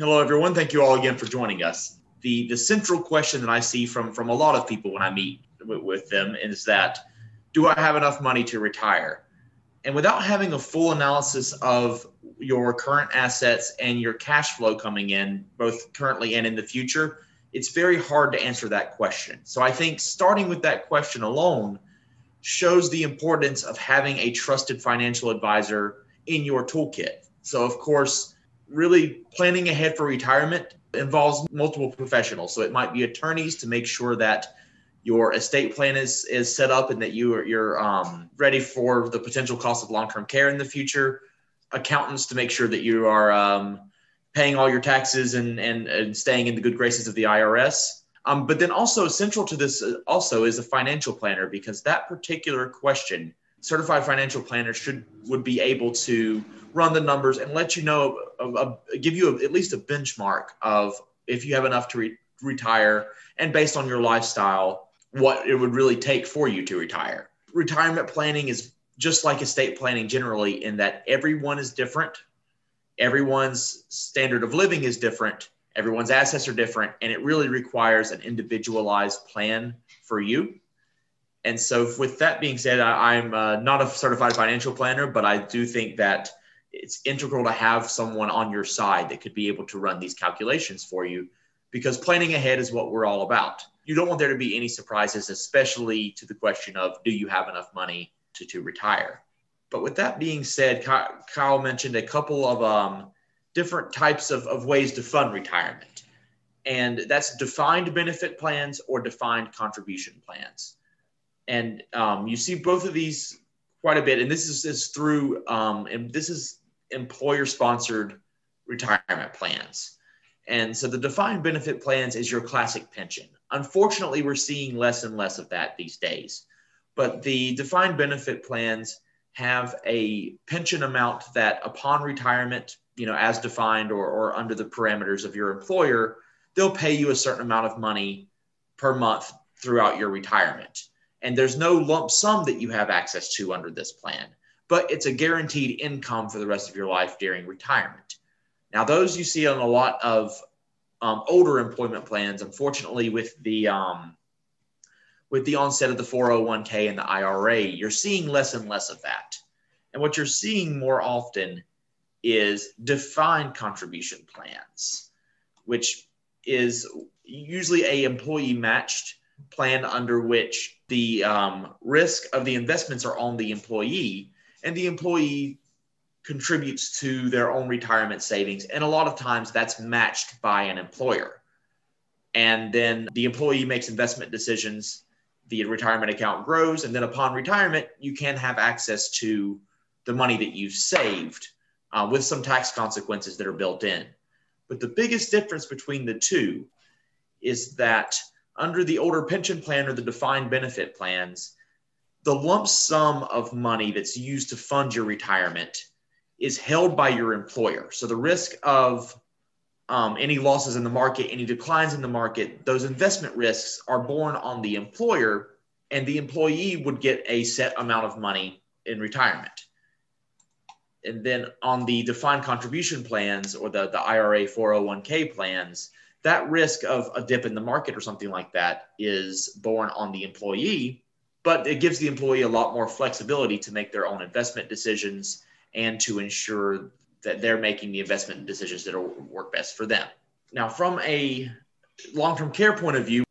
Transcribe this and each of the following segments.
Hello, everyone. Thank you all again for joining us. The, the central question that I see from, from a lot of people when I meet with, with them is that do I have enough money to retire? And without having a full analysis of your current assets and your cash flow coming in, both currently and in the future, it's very hard to answer that question. So I think starting with that question alone shows the importance of having a trusted financial advisor in your toolkit. So, of course, really planning ahead for retirement involves multiple professionals. So it might be attorneys to make sure that your estate plan is is set up and that you are you're um, ready for the potential cost of long term care in the future. Accountants to make sure that you are um, paying all your taxes and, and and staying in the good graces of the IRS. Um, but then also central to this uh, also is a financial planner because that particular question, certified financial planner should would be able to run the numbers and let you know, give you a, at least a benchmark of if you have enough to re- retire and based on your lifestyle, what it would really take for you to retire. Retirement planning is just like estate planning generally in that everyone is different. Everyone's standard of living is different. Everyone's assets are different. And it really requires an individualized plan for you. And so, with that being said, I, am uh, not a certified financial planner, but I do think that it's integral to have someone on your side that could be able to run these calculations for you because planning ahead is what we're all about. You don't want there to be any surprises, especially to the question of do you have enough money to, to retire? But with that being said, Kyle mentioned a couple of um, different types of, of ways to fund retirement. And that's defined benefit plans or defined contribution plans. And um, you see both of these quite a bit. And this is, is through, um, and this is employer sponsored retirement plans. And so the defined benefit plans is your classic pension. Unfortunately, we're seeing less and less of that these days. But the defined benefit plans have a pension amount that upon retirement, you know, as defined or, or under the parameters of your employer, they'll pay you a certain amount of money per month throughout your retirement. And there's no lump sum that you have access to under this plan but it's a guaranteed income for the rest of your life during retirement. Now, those you see on a lot of um, older employment plans, unfortunately, with the um, with the onset of the 401k and the IRA, you're seeing less and less of that. And what you're seeing more often is defined contribution plans, which is usually a employee matched plan under which the um, risk of the investments are on the employee and the employee contributes to their own retirement savings. And a lot of times that's matched by an employer. And then the employee makes investment decisions, the retirement account grows, and then upon retirement, you can have access to the money that you've saved uh, with some tax consequences that are built in. But the biggest difference between the two is that under the older pension plan or the defined benefit plans, the lump sum of money that's used to fund your retirement is held by your employer. So the risk of um, any losses in the market, any declines in the market, those investment risks are borne on the employer, and the employee would get a set amount of money in retirement. And then on the defined contribution plans or the, the IRA 401k plans, that risk of a dip in the market or something like that is borne on the employee but it gives the employee a lot more flexibility to make their own investment decisions and to ensure that they're making the investment decisions that will work best for them. Now, from a long term care point of view,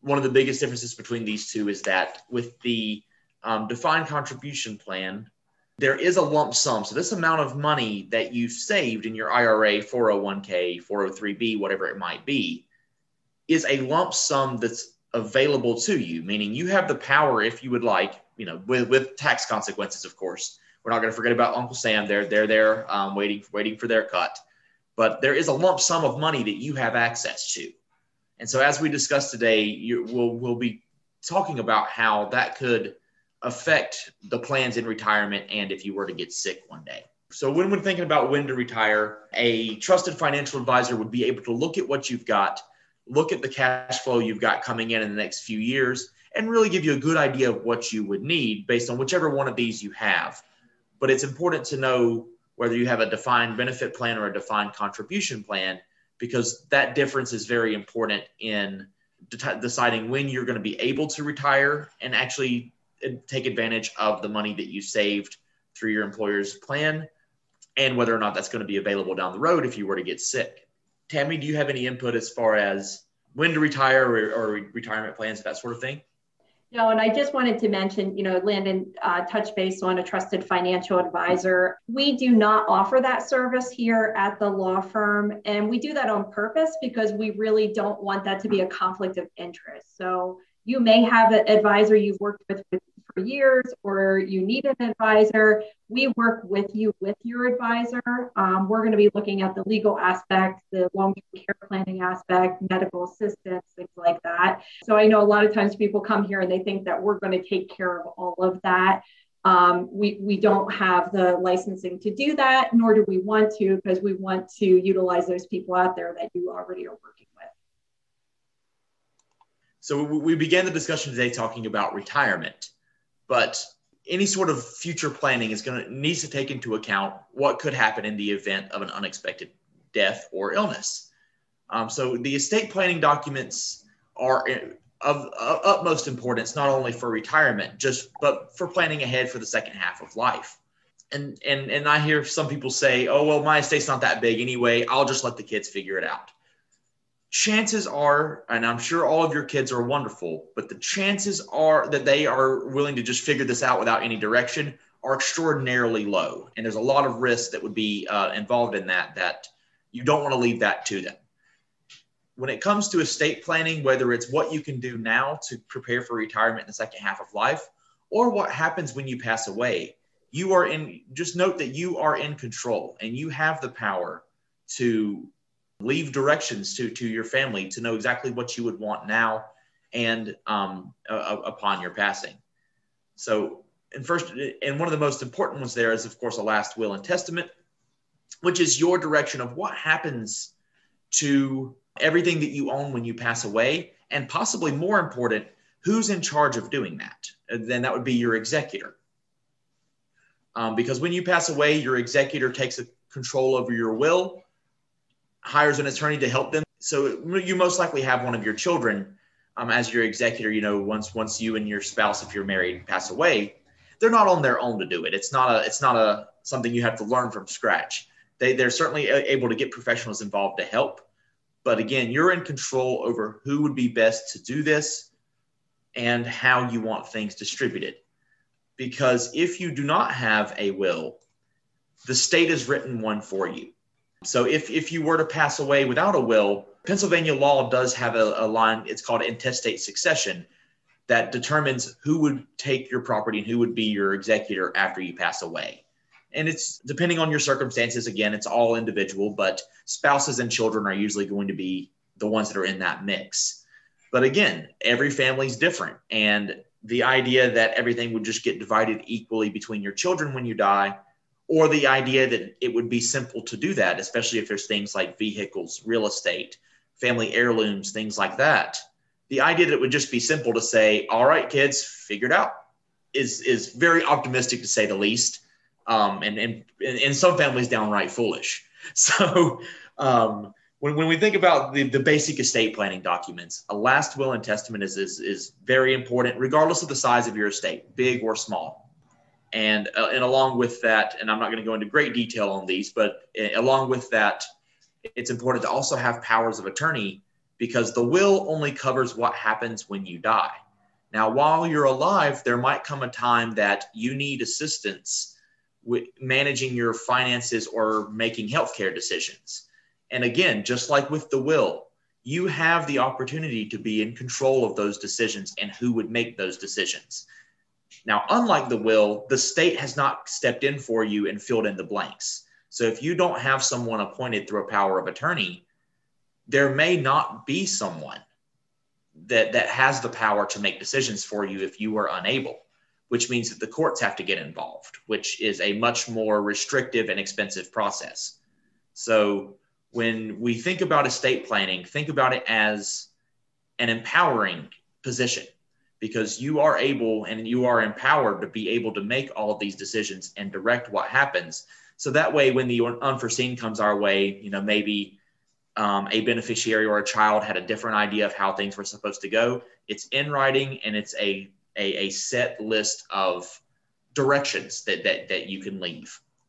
one of the biggest differences between these two is that with the um, defined contribution plan, there is a lump sum. So, this amount of money that you've saved in your IRA, 401k, 403b, whatever it might be, is a lump sum that's available to you, meaning you have the power if you would like, you know, with, with tax consequences, of course. We're not going to forget about Uncle Sam. They're they're there um, waiting waiting for their cut, but there is a lump sum of money that you have access to, and so as we discussed today, you, we'll we'll be talking about how that could affect the plans in retirement and if you were to get sick one day. So when we're thinking about when to retire, a trusted financial advisor would be able to look at what you've got look at the cash flow you've got coming in in the next few years and really give you a good idea of what you would need based on whichever one of these you have. But it's important to know whether you have a defined benefit plan or a defined contribution plan because that difference is very important in de- deciding when you're going to be able to retire and actually uh, take advantage of the money that you saved through your employer's plan and whether or not that's going to be available down the road if you were to get sick. Tammy, do you have any input as far as when to retire or, or retirement plans, that sort of thing? No, and I just wanted to mention, you know, Landon uh, touch base on a trusted financial advisor. We do not offer that service here at the law firm, and we do that on purpose because we really don't want that to be a conflict of interest. So you may have an advisor you've worked with, with for years or you need an advisor, we work with you with your advisor. Um, we're going to be looking at the legal aspects, the long term care planning aspect, medical assistance, things like that. So I know a lot of times people come here and they think that we're going to take care of all of that. Um, we, we don't have the licensing to do that, nor do we want to, because we want to utilize those people out there that you already are working with. So we began the discussion today talking about retirement but any sort of future planning is going to needs to take into account what could happen in the event of an unexpected death or illness. Um, so the estate planning documents are of, of, utmost importance not only for retirement, just but for planning ahead for the second half of life. And and and I hear some people say, "Oh well, my estate's not that big anyway. I'll just let the kids figure it out." Chances are, and I'm sure all of your kids are wonderful, but the chances are that they are willing to just figure this out without any direction are extraordinarily low. And there's a lot of risk that would be uh, involved in that, that you don't want to leave that to them. When it comes to estate planning, whether it's what you can do now to prepare for retirement in the second half of life, or what happens when you pass away, you are in, just note that you are in control and you have the power to leave directions to to your family to know exactly what you would want now and um, uh, upon your passing. So, and first, and one of the most important ones there is, of course, a last will and testament, which is your direction of what happens to everything that you own when you pass away, and possibly more important, who's in charge of doing that? then that would be your executor. Um, because when you pass away, your executor takes control over your will hires an attorney to help them. So you most likely have one of your children um, as your executor. You know, once once you and your spouse, if you're married, pass away, they're not on their own to do it. It's not a it's not a something you have to learn from scratch. They they're certainly able to get professionals involved to help, but again, you're in control over who would be best to do this and how you want things distributed. Because if you do not have a will, the state has written one for you so if, if you were to pass away without a will, Pennsylvania law does have a, a line, it's called intestate succession, that determines who would take your property and who would be your executor after you pass away. And it's depending on your circumstances, again, it's all individual, but spouses and children are usually going to be the ones that are in that mix. But again, every family is different. And the idea that everything would just get divided equally between your children when you die or the idea that it would be simple to do that, especially if there's things like vehicles, real estate, family heirlooms, things like that. The idea that it would just be simple to say, "All right, kids, figure it out," is is very optimistic to say the least, um, and, and in some families downright foolish. So. Um, when, when we think about the, the basic estate planning documents, a last will and testament is, is, is very important, regardless of the size of your estate, big or small and uh, and along with that, and I'm not going to go into great detail on these, but uh, along with that, it's important to also have powers of attorney because the will only covers what happens when you die. Now, while you're alive, there might come a time that you need assistance with managing your finances or making healthcare decisions. And again, just like with the will, you have the opportunity to be in control of those decisions and who would make those decisions. Now, unlike the will, the state has not stepped in for you and filled in the blanks. So if you don't have someone appointed through a power of attorney, there may not be someone that, that has the power to make decisions for you if you are unable, which means that the courts have to get involved, which is a much more restrictive and expensive process. So when we think about estate planning, think about it as an empowering position because you are able and you are empowered to be able to make all of these decisions and direct what happens. So that way, when the unforeseen comes our way, you know, maybe um, a beneficiary or a child had a different idea of how things were supposed to go, it's in writing and it's a, a, a set list of directions that, that, that you can leave.